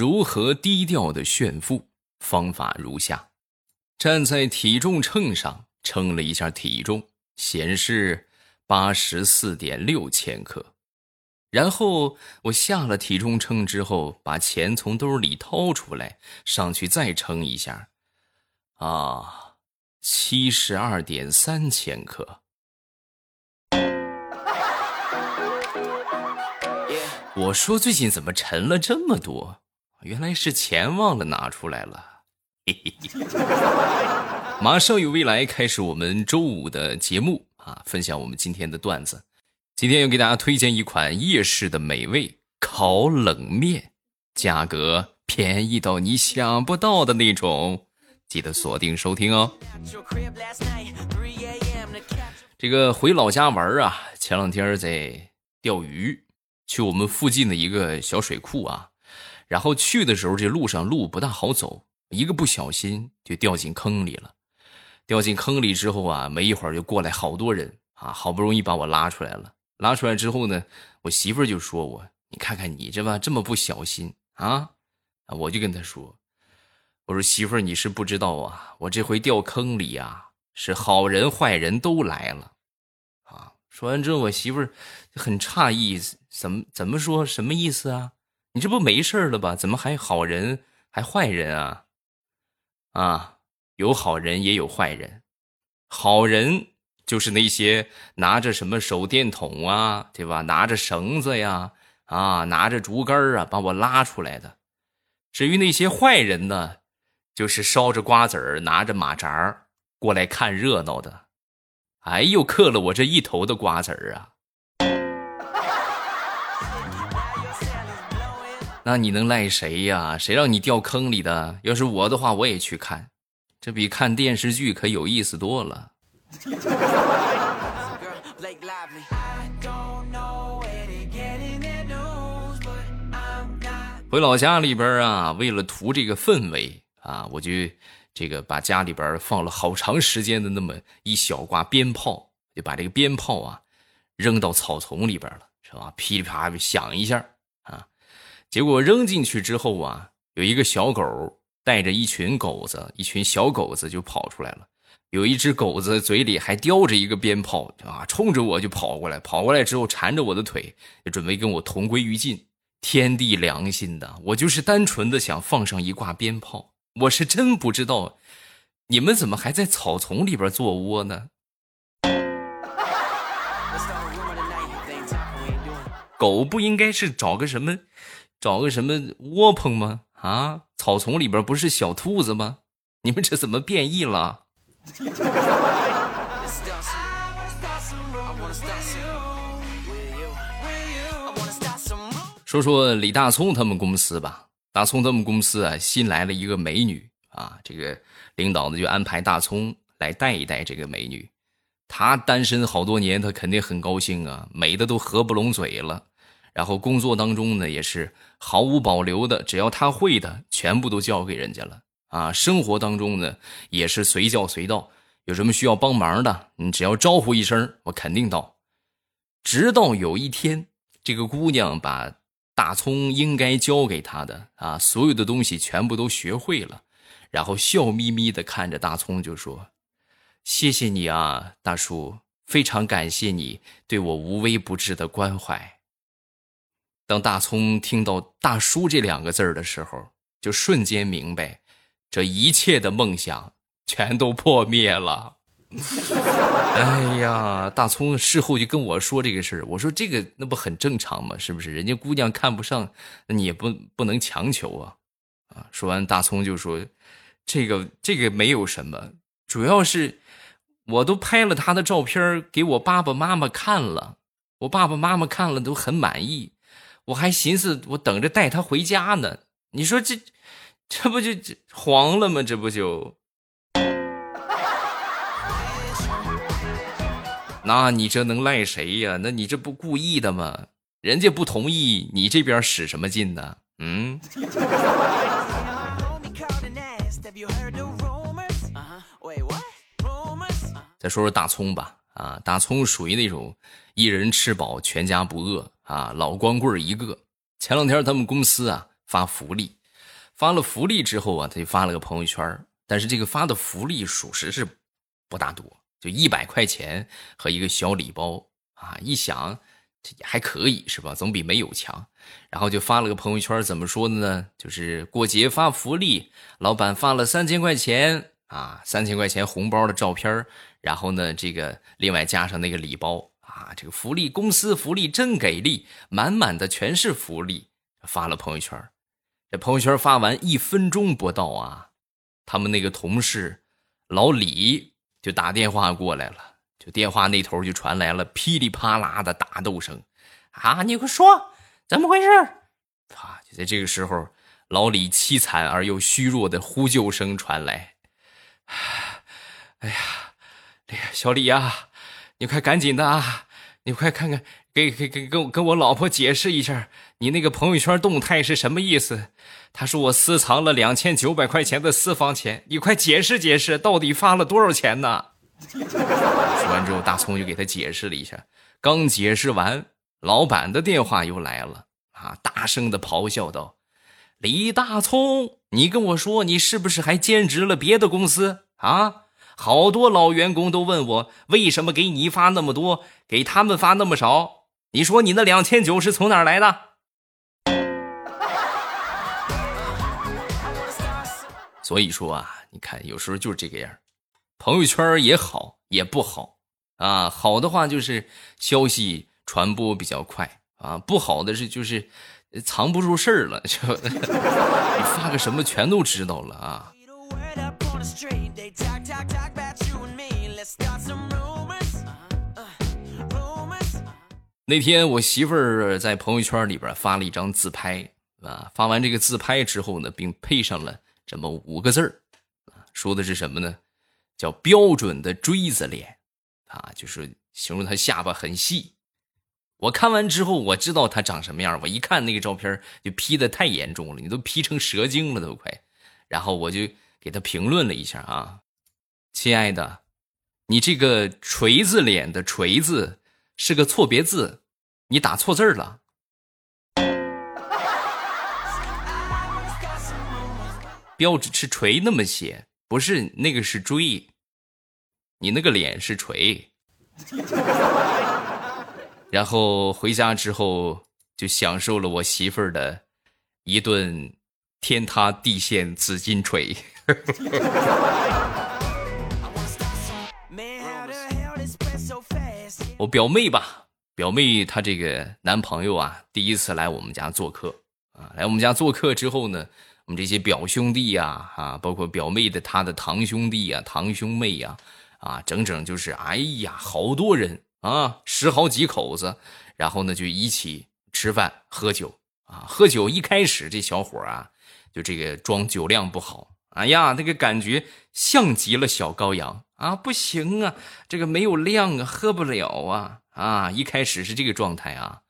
如何低调的炫富？方法如下：站在体重秤上称了一下体重，显示八十四点六千克。然后我下了体重秤之后，把钱从兜里掏出来，上去再称一下，啊，七十二点三千克。我说最近怎么沉了这么多？原来是钱忘了拿出来了。嘿嘿嘿。马上有未来开始我们周五的节目啊，分享我们今天的段子。今天要给大家推荐一款夜市的美味烤冷面，价格便宜到你想不到的那种，记得锁定收听哦。这个回老家玩啊，前两天在钓鱼，去我们附近的一个小水库啊，然后去的时候这路上路不大好走，一个不小心就掉进坑里了。掉进坑里之后啊，没一会儿就过来好多人啊，好不容易把我拉出来了。拉出来之后呢，我媳妇就说我：“你看看你这吧，这么不小心啊！”我就跟她说：“我说媳妇，你是不知道啊，我这回掉坑里啊，是好人坏人都来了。”啊，说完之后，我媳妇儿很诧异：“怎么怎么说什么意思啊？你这不没事了吧？怎么还好人还坏人啊？啊，有好人也有坏人，好人。”就是那些拿着什么手电筒啊，对吧？拿着绳子呀，啊，拿着竹竿啊，把我拉出来的。至于那些坏人呢，就是烧着瓜子儿，拿着马扎过来看热闹的。哎呦，嗑了我这一头的瓜子儿啊！那你能赖谁呀？谁让你掉坑里的？要是我的话，我也去看，这比看电视剧可有意思多了。回老家里边啊，为了图这个氛围啊，我就这个把家里边放了好长时间的那么一小挂鞭炮，就把这个鞭炮啊扔到草丛里边了，是吧？噼里啪啦响一下，结果扔进去之后啊，有一个小狗带着一群狗子，一群小狗子就跑出来了。有一只狗子嘴里还叼着一个鞭炮啊，冲着我就跑过来，跑过来之后缠着我的腿，就准备跟我同归于尽。天地良心的，我就是单纯的想放上一挂鞭炮，我是真不知道，你们怎么还在草丛里边做窝呢？狗不应该是找个什么，找个什么窝棚吗？啊，草丛里边不是小兔子吗？你们这怎么变异了？说说李大聪他们公司吧。大聪他们公司啊，新来了一个美女啊，这个领导呢就安排大聪来带一带这个美女。他单身好多年，他肯定很高兴啊，美的都合不拢嘴了。然后工作当中呢，也是毫无保留的，只要他会的，全部都交给人家了。啊，生活当中呢也是随叫随到，有什么需要帮忙的，你只要招呼一声，我肯定到。直到有一天，这个姑娘把大葱应该教给她的啊所有的东西全部都学会了，然后笑眯眯的看着大葱就说：“谢谢你啊，大叔，非常感谢你对我无微不至的关怀。”当大葱听到“大叔”这两个字的时候，就瞬间明白。这一切的梦想全都破灭了。哎呀，大葱事后就跟我说这个事儿，我说这个那不很正常吗？是不是？人家姑娘看不上，那你也不不能强求啊。啊，说完，大葱就说：“这个这个没有什么，主要是我都拍了他的照片给我爸爸妈妈看了，我爸爸妈妈看了都很满意，我还寻思我等着带他回家呢。你说这。”这不就黄了吗？这不就？那你这能赖谁呀？那你这不故意的吗？人家不同意，你这边使什么劲呢？嗯。再说说大葱吧，啊，大葱属于那种一人吃饱全家不饿啊，老光棍一个。前两天他们公司啊发福利。发了福利之后啊，他就发了个朋友圈但是这个发的福利属实是不大多，就一百块钱和一个小礼包啊。一想，这也还可以是吧？总比没有强。然后就发了个朋友圈怎么说的呢？就是过节发福利，老板发了三千块钱啊，三千块钱红包的照片然后呢，这个另外加上那个礼包啊，这个福利公司福利真给力，满满的全是福利。发了朋友圈这朋友圈发完一分钟不到啊，他们那个同事老李就打电话过来了，就电话那头就传来了噼里啪啦的打斗声啊！你快说怎么回事？啊！就在这个时候，老李凄惨而又虚弱的呼救声传来：“哎呀！”哎呀，小李呀，你快赶紧的啊！你快看看，给给给跟跟我老婆解释一下，你那个朋友圈动态是什么意思？他说我私藏了两千九百块钱的私房钱，你快解释解释，到底发了多少钱呢？说完之后，大葱就给他解释了一下。刚解释完，老板的电话又来了啊，大声的咆哮道：“李大葱，你跟我说，你是不是还兼职了别的公司啊？”好多老员工都问我，为什么给你发那么多，给他们发那么少？你说你那两千九是从哪儿来的？所以说啊，你看有时候就是这个样朋友圈也好也不好啊。好的话就是消息传播比较快啊，不好的是就是藏不住事儿了，就 你发个什么全都知道了啊。那天我媳妇儿在朋友圈里边发了一张自拍啊，发完这个自拍之后呢，并配上了这么五个字儿，说的是什么呢？叫标准的锥子脸啊，就是形容她下巴很细。我看完之后，我知道她长什么样。我一看那个照片，就 P 的太严重了，你都 P 成蛇精了都快。然后我就。给他评论了一下啊，亲爱的，你这个锤子脸的锤子是个错别字，你打错字了。标志是锤那么写，不是那个是锥，你那个脸是锤。然后回家之后就享受了我媳妇儿的一顿天塌地陷紫金锤。我表妹吧，表妹她这个男朋友啊，第一次来我们家做客啊，来我们家做客之后呢，我们这些表兄弟呀，啊，包括表妹的他的堂兄弟呀、堂兄妹呀，啊，整整就是哎呀，好多人啊，十好几口子，然后呢就一起吃饭喝酒啊，喝酒一开始这小伙啊，就这个装酒量不好。哎呀，那个感觉像极了小羔羊啊！不行啊，这个没有量啊，喝不了啊！啊，一开始是这个状态啊，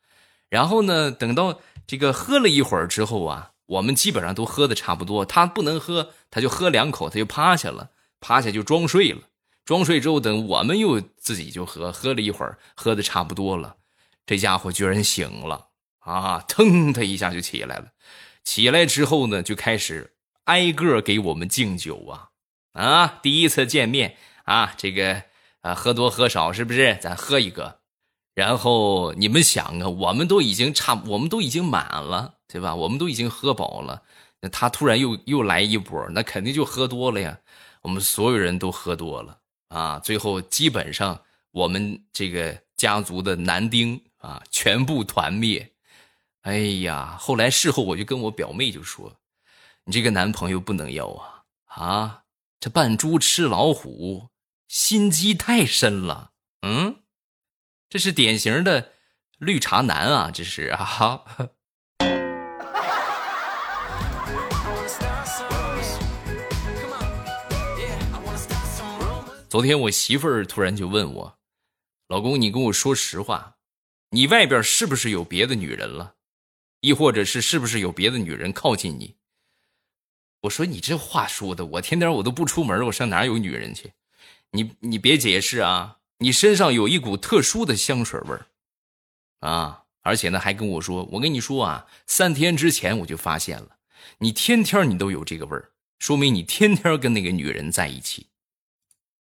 然后呢，等到这个喝了一会儿之后啊，我们基本上都喝的差不多，他不能喝，他就喝两口，他就趴下了，趴下就装睡了。装睡之后，等我们又自己就喝，喝了一会儿，喝的差不多了，这家伙居然醒了啊！腾的一下就起来了，起来之后呢，就开始。挨个给我们敬酒啊，啊，第一次见面啊，这个啊，喝多喝少是不是？咱喝一个，然后你们想啊，我们都已经差，我们都已经满了，对吧？我们都已经喝饱了，那他突然又又来一波，那肯定就喝多了呀。我们所有人都喝多了啊，最后基本上我们这个家族的男丁啊，全部团灭。哎呀，后来事后我就跟我表妹就说。你这个男朋友不能要啊！啊，这扮猪吃老虎，心机太深了。嗯，这是典型的绿茶男啊！这是啊。昨天我媳妇儿突然就问我：“老公，你跟我说实话，你外边是不是有别的女人了？亦或者是是不是有别的女人靠近你？”我说你这话说的，我天天我都不出门，我上哪有女人去？你你别解释啊！你身上有一股特殊的香水味儿，啊！而且呢，还跟我说，我跟你说啊，三天之前我就发现了，你天天你都有这个味儿，说明你天天跟那个女人在一起。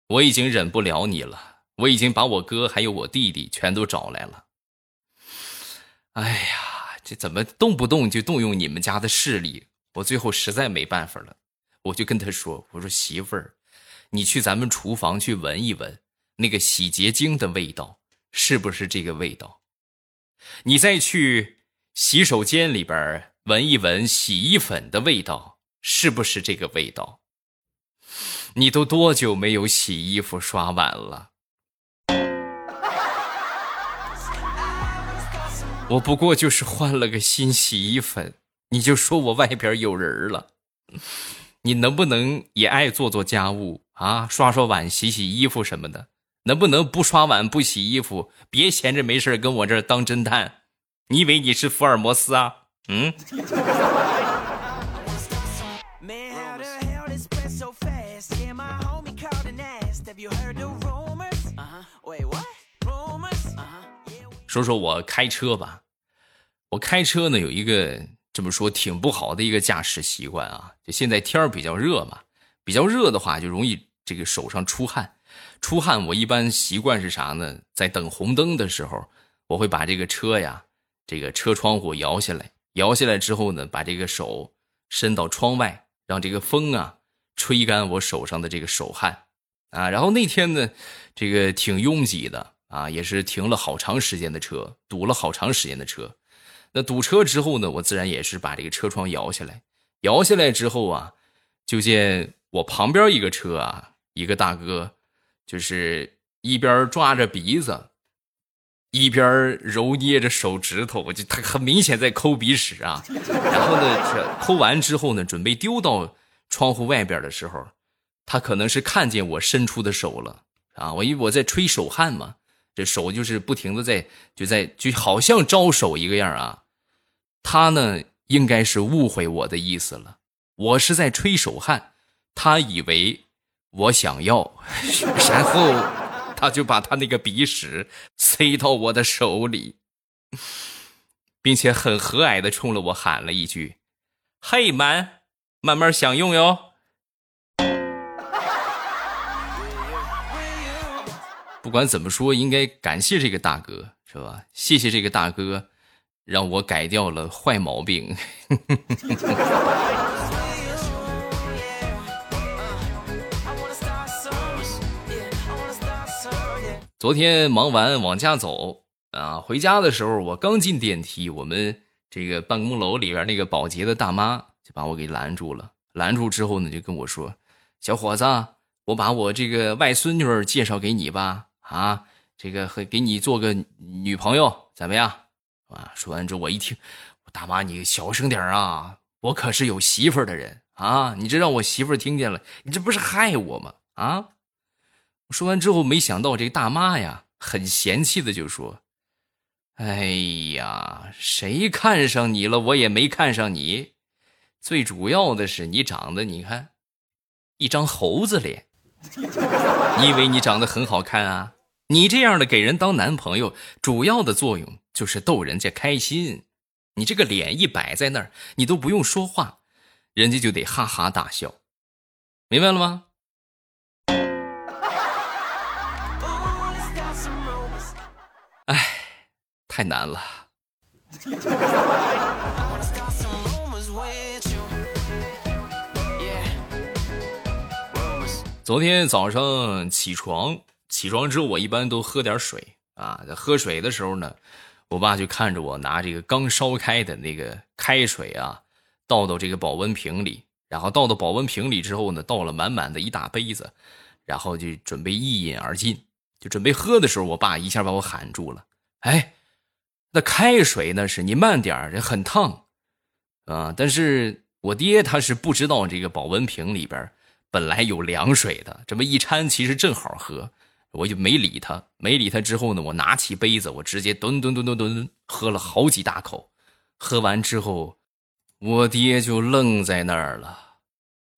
我已经忍不了你了，我已经把我哥还有我弟弟全都找来了。哎呀，这怎么动不动就动用你们家的势力？我最后实在没办法了，我就跟他说：“我说媳妇儿，你去咱们厨房去闻一闻，那个洗洁精的味道是不是这个味道？你再去洗手间里边闻一闻洗衣粉的味道，是不是这个味道？你都多久没有洗衣服刷碗了？”我不过就是换了个新洗衣粉，你就说我外边有人了。你能不能也爱做做家务啊？刷刷碗、洗洗衣服什么的，能不能不刷碗、不洗衣服？别闲着没事跟我这儿当侦探。你以为你是福尔摩斯啊？嗯。说说我开车吧，我开车呢有一个这么说挺不好的一个驾驶习惯啊，就现在天儿比较热嘛，比较热的话就容易这个手上出汗，出汗我一般习惯是啥呢？在等红灯的时候，我会把这个车呀，这个车窗户摇下来，摇下来之后呢，把这个手伸到窗外，让这个风啊吹干我手上的这个手汗啊。然后那天呢，这个挺拥挤的。啊，也是停了好长时间的车，堵了好长时间的车。那堵车之后呢，我自然也是把这个车窗摇下来。摇下来之后啊，就见我旁边一个车啊，一个大哥，就是一边抓着鼻子，一边揉捏着手指头，我就他很明显在抠鼻屎啊。然后呢，抠完之后呢，准备丢到窗户外边的时候，他可能是看见我伸出的手了啊。我因为我在吹手汗嘛。这手就是不停的在就在就好像招手一个样啊，他呢应该是误会我的意思了，我是在吹手汗，他以为我想要，然后他就把他那个鼻屎塞到我的手里，并且很和蔼的冲了我喊了一句：“嘿，man，慢慢享用哟。”不管怎么说，应该感谢这个大哥，是吧？谢谢这个大哥，让我改掉了坏毛病。昨天忙完往家走啊，回家的时候我刚进电梯，我们这个办公楼里边那个保洁的大妈就把我给拦住了。拦住之后呢，就跟我说：“小伙子，我把我这个外孙女介绍给你吧。”啊，这个和给你做个女朋友怎么样？啊，说完之后我一听，大妈你小声点啊，我可是有媳妇儿的人啊，你这让我媳妇儿听见了，你这不是害我吗？啊！说完之后，没想到这大妈呀，很嫌弃的就说：“哎呀，谁看上你了？我也没看上你，最主要的是你长得，你看，一张猴子脸，你以为你长得很好看啊？”你这样的给人当男朋友，主要的作用就是逗人家开心。你这个脸一摆在那儿，你都不用说话，人家就得哈哈大笑，明白了吗？哎，太难了。昨天早上起床。起床之后，我一般都喝点水啊。在喝水的时候呢，我爸就看着我拿这个刚烧开的那个开水啊，倒到这个保温瓶里，然后倒到保温瓶里之后呢，倒了满满的一大杯子，然后就准备一饮而尽。就准备喝的时候，我爸一下把我喊住了：“哎，那开水那是你慢点儿这很烫啊。”但是我爹他是不知道这个保温瓶里边本来有凉水的，这么一掺，其实正好喝。我就没理他，没理他之后呢，我拿起杯子，我直接吨吨吨吨吨喝了好几大口。喝完之后，我爹就愣在那儿了，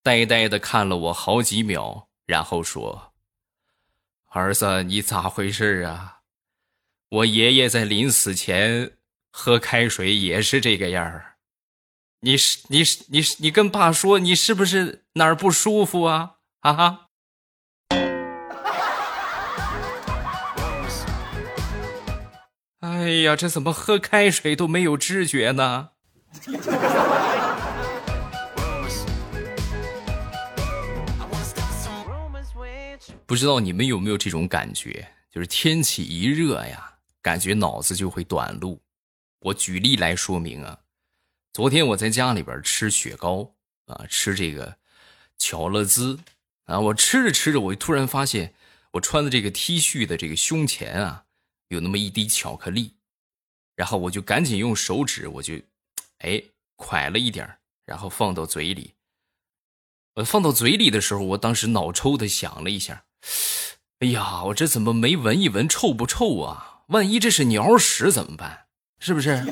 呆呆的看了我好几秒，然后说：“儿子，你咋回事啊？我爷爷在临死前喝开水也是这个样儿。”你是你是你是你跟爸说，你是不是哪儿不舒服啊？啊哈！哎呀，这怎么喝开水都没有知觉呢？不知道你们有没有这种感觉，就是天气一热呀，感觉脑子就会短路。我举例来说明啊。昨天我在家里边吃雪糕啊，吃这个巧乐兹啊，我吃着吃着，我就突然发现我穿的这个 T 恤的这个胸前啊，有那么一滴巧克力，然后我就赶紧用手指，我就哎蒯了一点然后放到嘴里。我放到嘴里的时候，我当时脑抽的想了一下，哎呀，我这怎么没闻一闻臭不臭啊？万一这是鸟屎怎么办？是不是？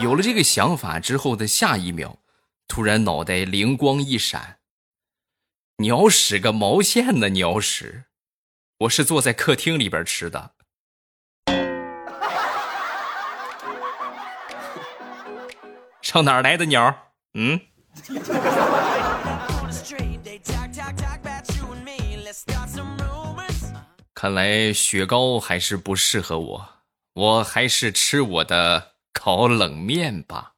有了这个想法之后的下一秒，突然脑袋灵光一闪，鸟屎个毛线呢？鸟屎！我是坐在客厅里边吃的。上哪儿来的鸟？嗯？看来雪糕还是不适合我，我还是吃我的。烤冷面吧，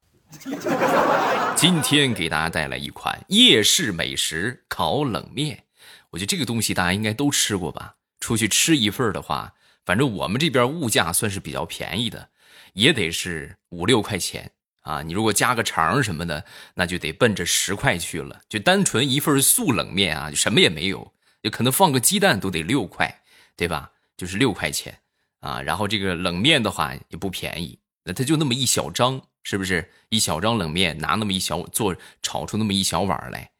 今天给大家带来一款夜市美食——烤冷面。我觉得这个东西大家应该都吃过吧？出去吃一份的话，反正我们这边物价算是比较便宜的，也得是五六块钱啊。你如果加个肠什么的，那就得奔着十块去了。就单纯一份素冷面啊，就什么也没有，就可能放个鸡蛋都得六块，对吧？就是六块钱啊。然后这个冷面的话也不便宜。那它就那么一小张，是不是一小张冷面拿那么一小做炒出那么一小碗来？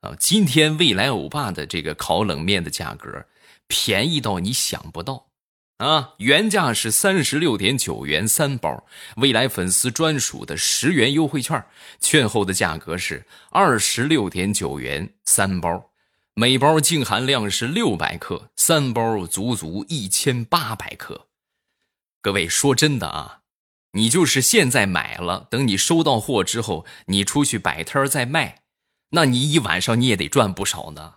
啊，今天未来欧巴的这个烤冷面的价格便宜到你想不到啊！原价是三十六点九元三包，未来粉丝专属的十元优惠券，券后的价格是二十六点九元三包，每包净含量是六百克，三包足足一千八百克。各位说真的啊！你就是现在买了，等你收到货之后，你出去摆摊再卖，那你一晚上你也得赚不少呢，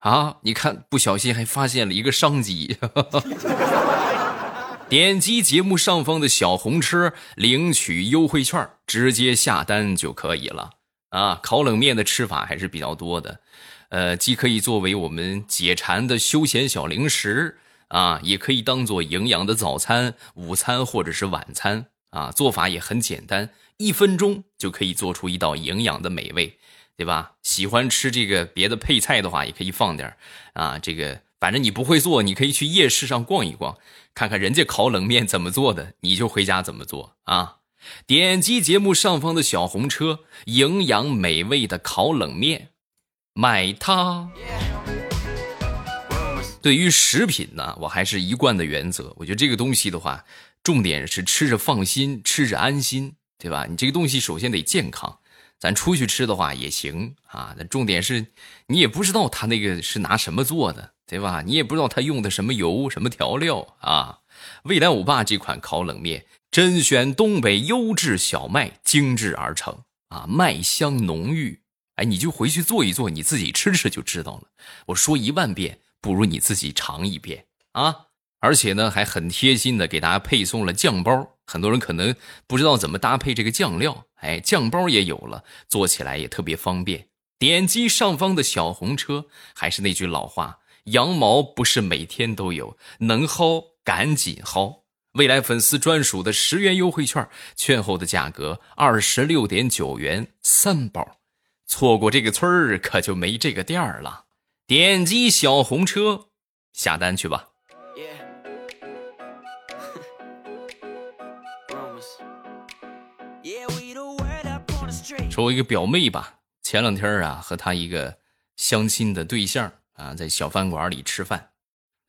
啊！你看，不小心还发现了一个商机。点击节目上方的小红车领取优惠券，直接下单就可以了啊！烤冷面的吃法还是比较多的，呃，既可以作为我们解馋的休闲小零食啊，也可以当做营养的早餐、午餐或者是晚餐。啊，做法也很简单，一分钟就可以做出一道营养的美味，对吧？喜欢吃这个别的配菜的话，也可以放点啊，这个反正你不会做，你可以去夜市上逛一逛，看看人家烤冷面怎么做的，你就回家怎么做啊！点击节目上方的小红车，营养美味的烤冷面，买它。对于食品呢，我还是一贯的原则，我觉得这个东西的话。重点是吃着放心，吃着安心，对吧？你这个东西首先得健康，咱出去吃的话也行啊。那重点是，你也不知道他那个是拿什么做的，对吧？你也不知道他用的什么油、什么调料啊。未来欧巴这款烤冷面，甄选东北优质小麦精制而成啊，麦香浓郁。哎，你就回去做一做，你自己吃吃就知道了。我说一万遍，不如你自己尝一遍啊。而且呢，还很贴心的给大家配送了酱包。很多人可能不知道怎么搭配这个酱料，哎，酱包也有了，做起来也特别方便。点击上方的小红车，还是那句老话，羊毛不是每天都有，能薅赶紧薅。未来粉丝专属的十元优惠券，券后的价格二十六点九元三包，错过这个村儿可就没这个店儿了。点击小红车下单去吧。说，我一个表妹吧，前两天啊，和她一个相亲的对象啊，在小饭馆里吃饭。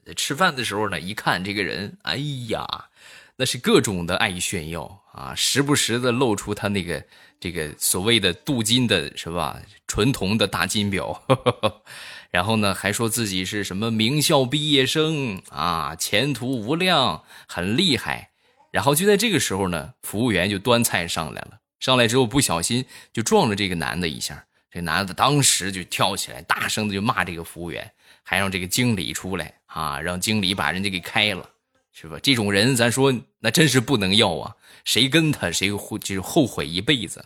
在吃饭的时候呢，一看这个人，哎呀，那是各种的爱炫耀啊，时不时的露出他那个这个所谓的镀金的，是吧？纯铜的大金表，呵呵呵然后呢，还说自己是什么名校毕业生啊，前途无量，很厉害。然后就在这个时候呢，服务员就端菜上来了。上来之后不小心就撞了这个男的一下，这男的当时就跳起来，大声的就骂这个服务员，还让这个经理出来啊，让经理把人家给开了，是吧？这种人咱说那真是不能要啊，谁跟他谁后就是后悔一辈子。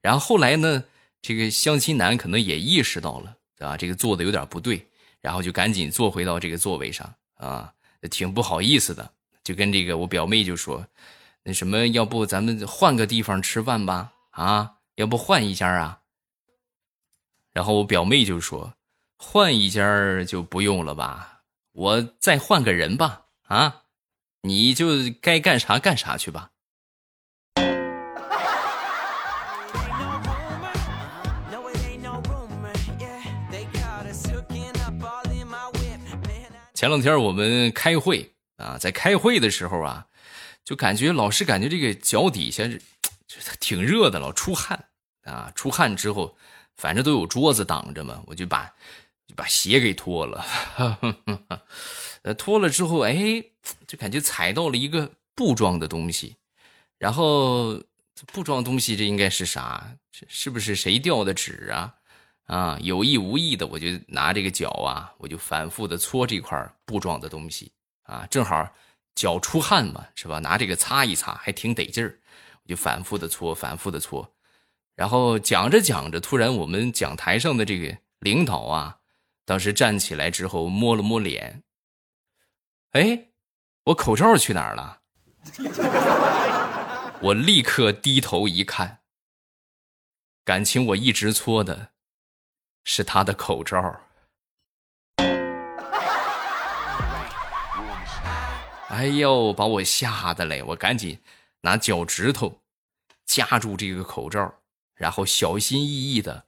然后后来呢，这个相亲男可能也意识到了，啊，这个做的有点不对，然后就赶紧坐回到这个座位上啊，挺不好意思的，就跟这个我表妹就说。那什么，要不咱们换个地方吃饭吧？啊，要不换一家啊？然后我表妹就说：“换一家就不用了吧，我再换个人吧。啊，你就该干啥干啥去吧。”前两天我们开会啊，在开会的时候啊。就感觉老是感觉这个脚底下挺热的，老出汗啊！出汗之后，反正都有桌子挡着嘛，我就把就把鞋给脱了。呃，脱了之后，哎，就感觉踩到了一个布状的东西。然后布状东西，这应该是啥？是不是谁掉的纸啊？啊，有意无意的，我就拿这个脚啊，我就反复的搓这块布状的东西啊，正好。脚出汗嘛，是吧？拿这个擦一擦，还挺得劲儿。我就反复的搓，反复的搓。然后讲着讲着，突然我们讲台上的这个领导啊，当时站起来之后摸了摸脸，哎，我口罩去哪儿了？我立刻低头一看，感情我一直搓的是他的口罩。哎呦，把我吓得嘞！我赶紧拿脚趾头夹住这个口罩，然后小心翼翼的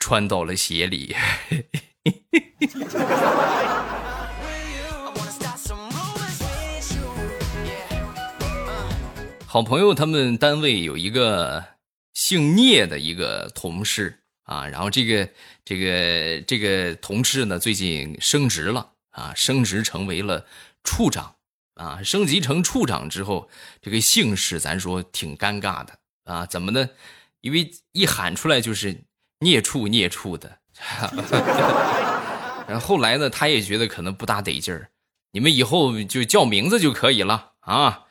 穿到了鞋里。好朋友他们单位有一个姓聂的一个同事啊，然后这个这个这个同事呢，最近升职了啊，升职成为了处长。啊，升级成处长之后，这个姓氏咱说挺尴尬的啊？怎么呢？因为一喊出来就是孽畜孽畜的。然后后来呢，他也觉得可能不大得劲儿，你们以后就叫名字就可以了啊！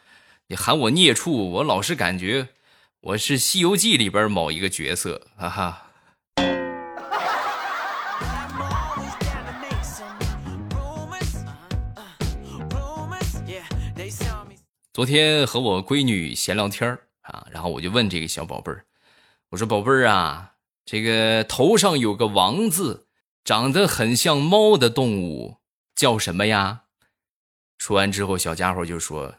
你喊我孽畜，我老是感觉我是《西游记》里边某一个角色，哈哈。昨天和我闺女闲聊天啊，然后我就问这个小宝贝儿，我说：“宝贝儿啊，这个头上有个王字，长得很像猫的动物叫什么呀？”说完之后，小家伙就说：“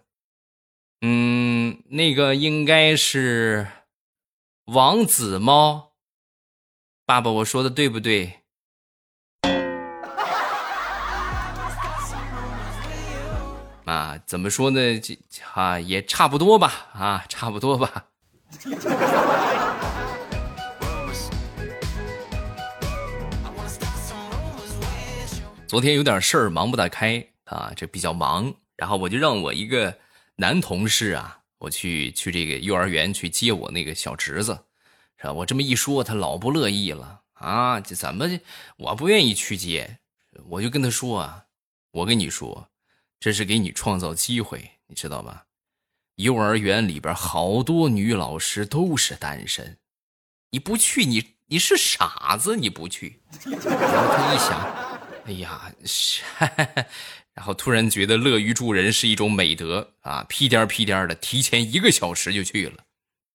嗯，那个应该是王子猫。爸爸，我说的对不对？”啊，怎么说呢？这啊也差不多吧，啊，差不多吧。昨天有点事儿，忙不大开啊，这比较忙。然后我就让我一个男同事啊，我去去这个幼儿园去接我那个小侄子，是吧？我这么一说，他老不乐意了啊！这怎么我不愿意去接？我就跟他说啊，我跟你说。这是给你创造机会，你知道吧？幼儿园里边好多女老师都是单身，你不去，你你是傻子，你不去。然后他一想，哎呀，然后突然觉得乐于助人是一种美德啊，屁颠儿屁颠儿的提前一个小时就去了。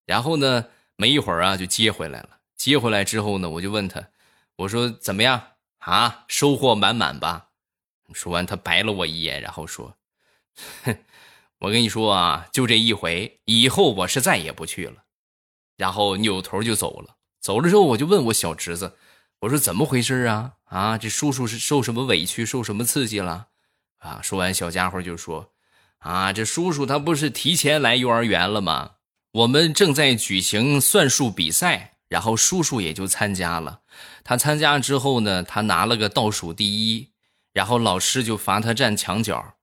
然后呢，没一会儿啊，就接回来了。接回来之后呢，我就问他，我说怎么样啊？收获满满吧？说完，他白了我一眼，然后说：“哼，我跟你说啊，就这一回，以后我是再也不去了。”然后扭头就走了。走了之后，我就问我小侄子：“我说怎么回事啊？啊，这叔叔是受什么委屈，受什么刺激了？”啊，说完，小家伙就说：“啊，这叔叔他不是提前来幼儿园了吗？我们正在举行算术比赛，然后叔叔也就参加了。他参加之后呢，他拿了个倒数第一。”然后老师就罚他站墙角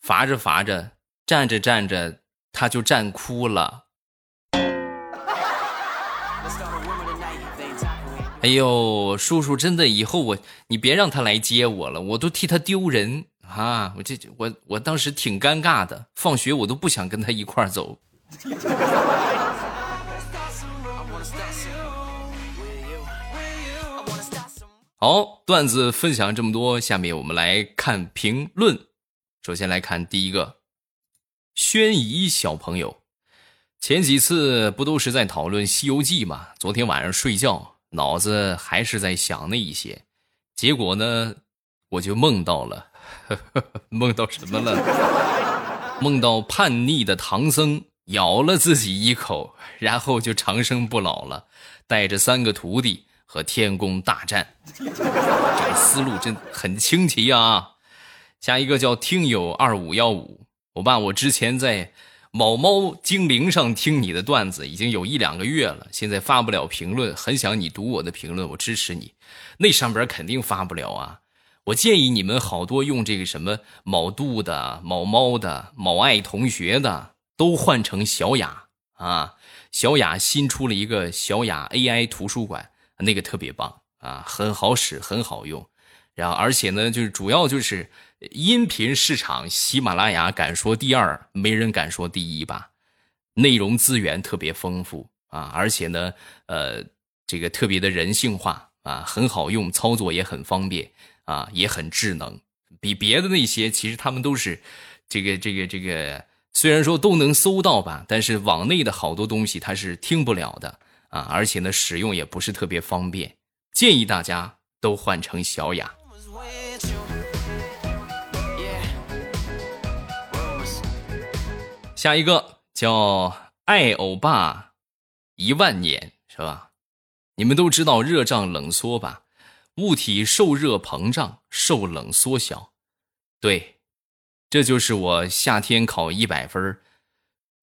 罚着罚着站着站着他就站哭了。哎呦叔叔真的以后我你别让他来接我了我都替他丢人啊我这我我当时挺尴尬的放学我都不想跟他一块走。好，段子分享这么多，下面我们来看评论。首先来看第一个，轩怡小朋友，前几次不都是在讨论《西游记》吗？昨天晚上睡觉，脑子还是在想那一些，结果呢，我就梦到了，梦到什么了？梦到叛逆的唐僧咬了自己一口，然后就长生不老了，带着三个徒弟。和天宫大战，这个思路真很清奇啊！下一个叫听友二五幺五，我爸，我之前在某猫精灵上听你的段子已经有一两个月了，现在发不了评论，很想你读我的评论，我支持你。那上边肯定发不了啊！我建议你们好多用这个什么某度的、某猫的、某爱同学的，都换成小雅啊！小雅新出了一个小雅 AI 图书馆。那个特别棒啊，很好使，很好用，然后而且呢，就是主要就是音频市场，喜马拉雅敢说第二，没人敢说第一吧。内容资源特别丰富啊，而且呢，呃，这个特别的人性化啊，很好用，操作也很方便啊，也很智能。比别的那些，其实他们都是这个这个这个，虽然说都能搜到吧，但是网内的好多东西它是听不了的。啊，而且呢，使用也不是特别方便，建议大家都换成小雅。下一个叫爱欧巴一万年，是吧？你们都知道热胀冷缩吧？物体受热膨胀，受冷缩小。对，这就是我夏天考一百分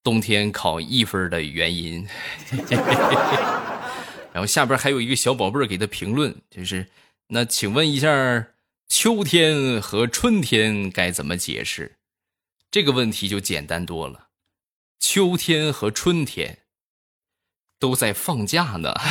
冬天考一分的原因，然后下边还有一个小宝贝儿给他评论，就是那请问一下，秋天和春天该怎么解释？这个问题就简单多了，秋天和春天都在放假呢。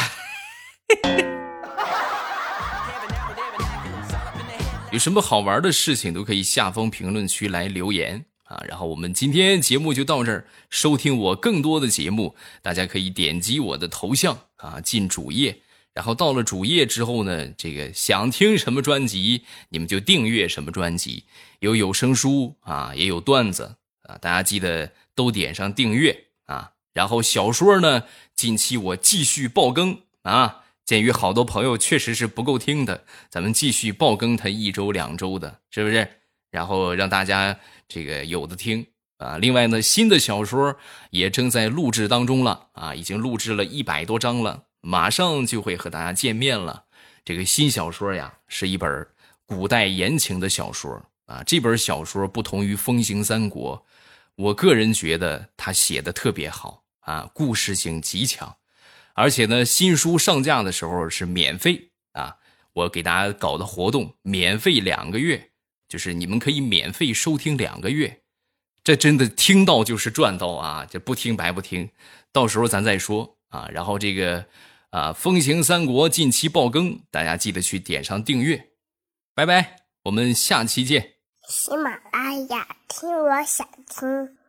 有什么好玩的事情都可以下方评论区来留言。啊，然后我们今天节目就到这儿。收听我更多的节目，大家可以点击我的头像啊，进主页。然后到了主页之后呢，这个想听什么专辑，你们就订阅什么专辑。有有声书啊，也有段子啊，大家记得都点上订阅啊。然后小说呢，近期我继续爆更啊。鉴于好多朋友确实是不够听的，咱们继续爆更它一周两周的，是不是？然后让大家。这个有的听啊，另外呢，新的小说也正在录制当中了啊，已经录制了一百多章了，马上就会和大家见面了。这个新小说呀，是一本古代言情的小说啊。这本小说不同于《风行三国》，我个人觉得它写的特别好啊，故事性极强，而且呢，新书上架的时候是免费啊，我给大家搞的活动，免费两个月。就是你们可以免费收听两个月，这真的听到就是赚到啊！这不听白不听，到时候咱再说啊。然后这个啊，《风行三国》近期爆更，大家记得去点上订阅。拜拜，我们下期见。喜马拉雅听，我想听。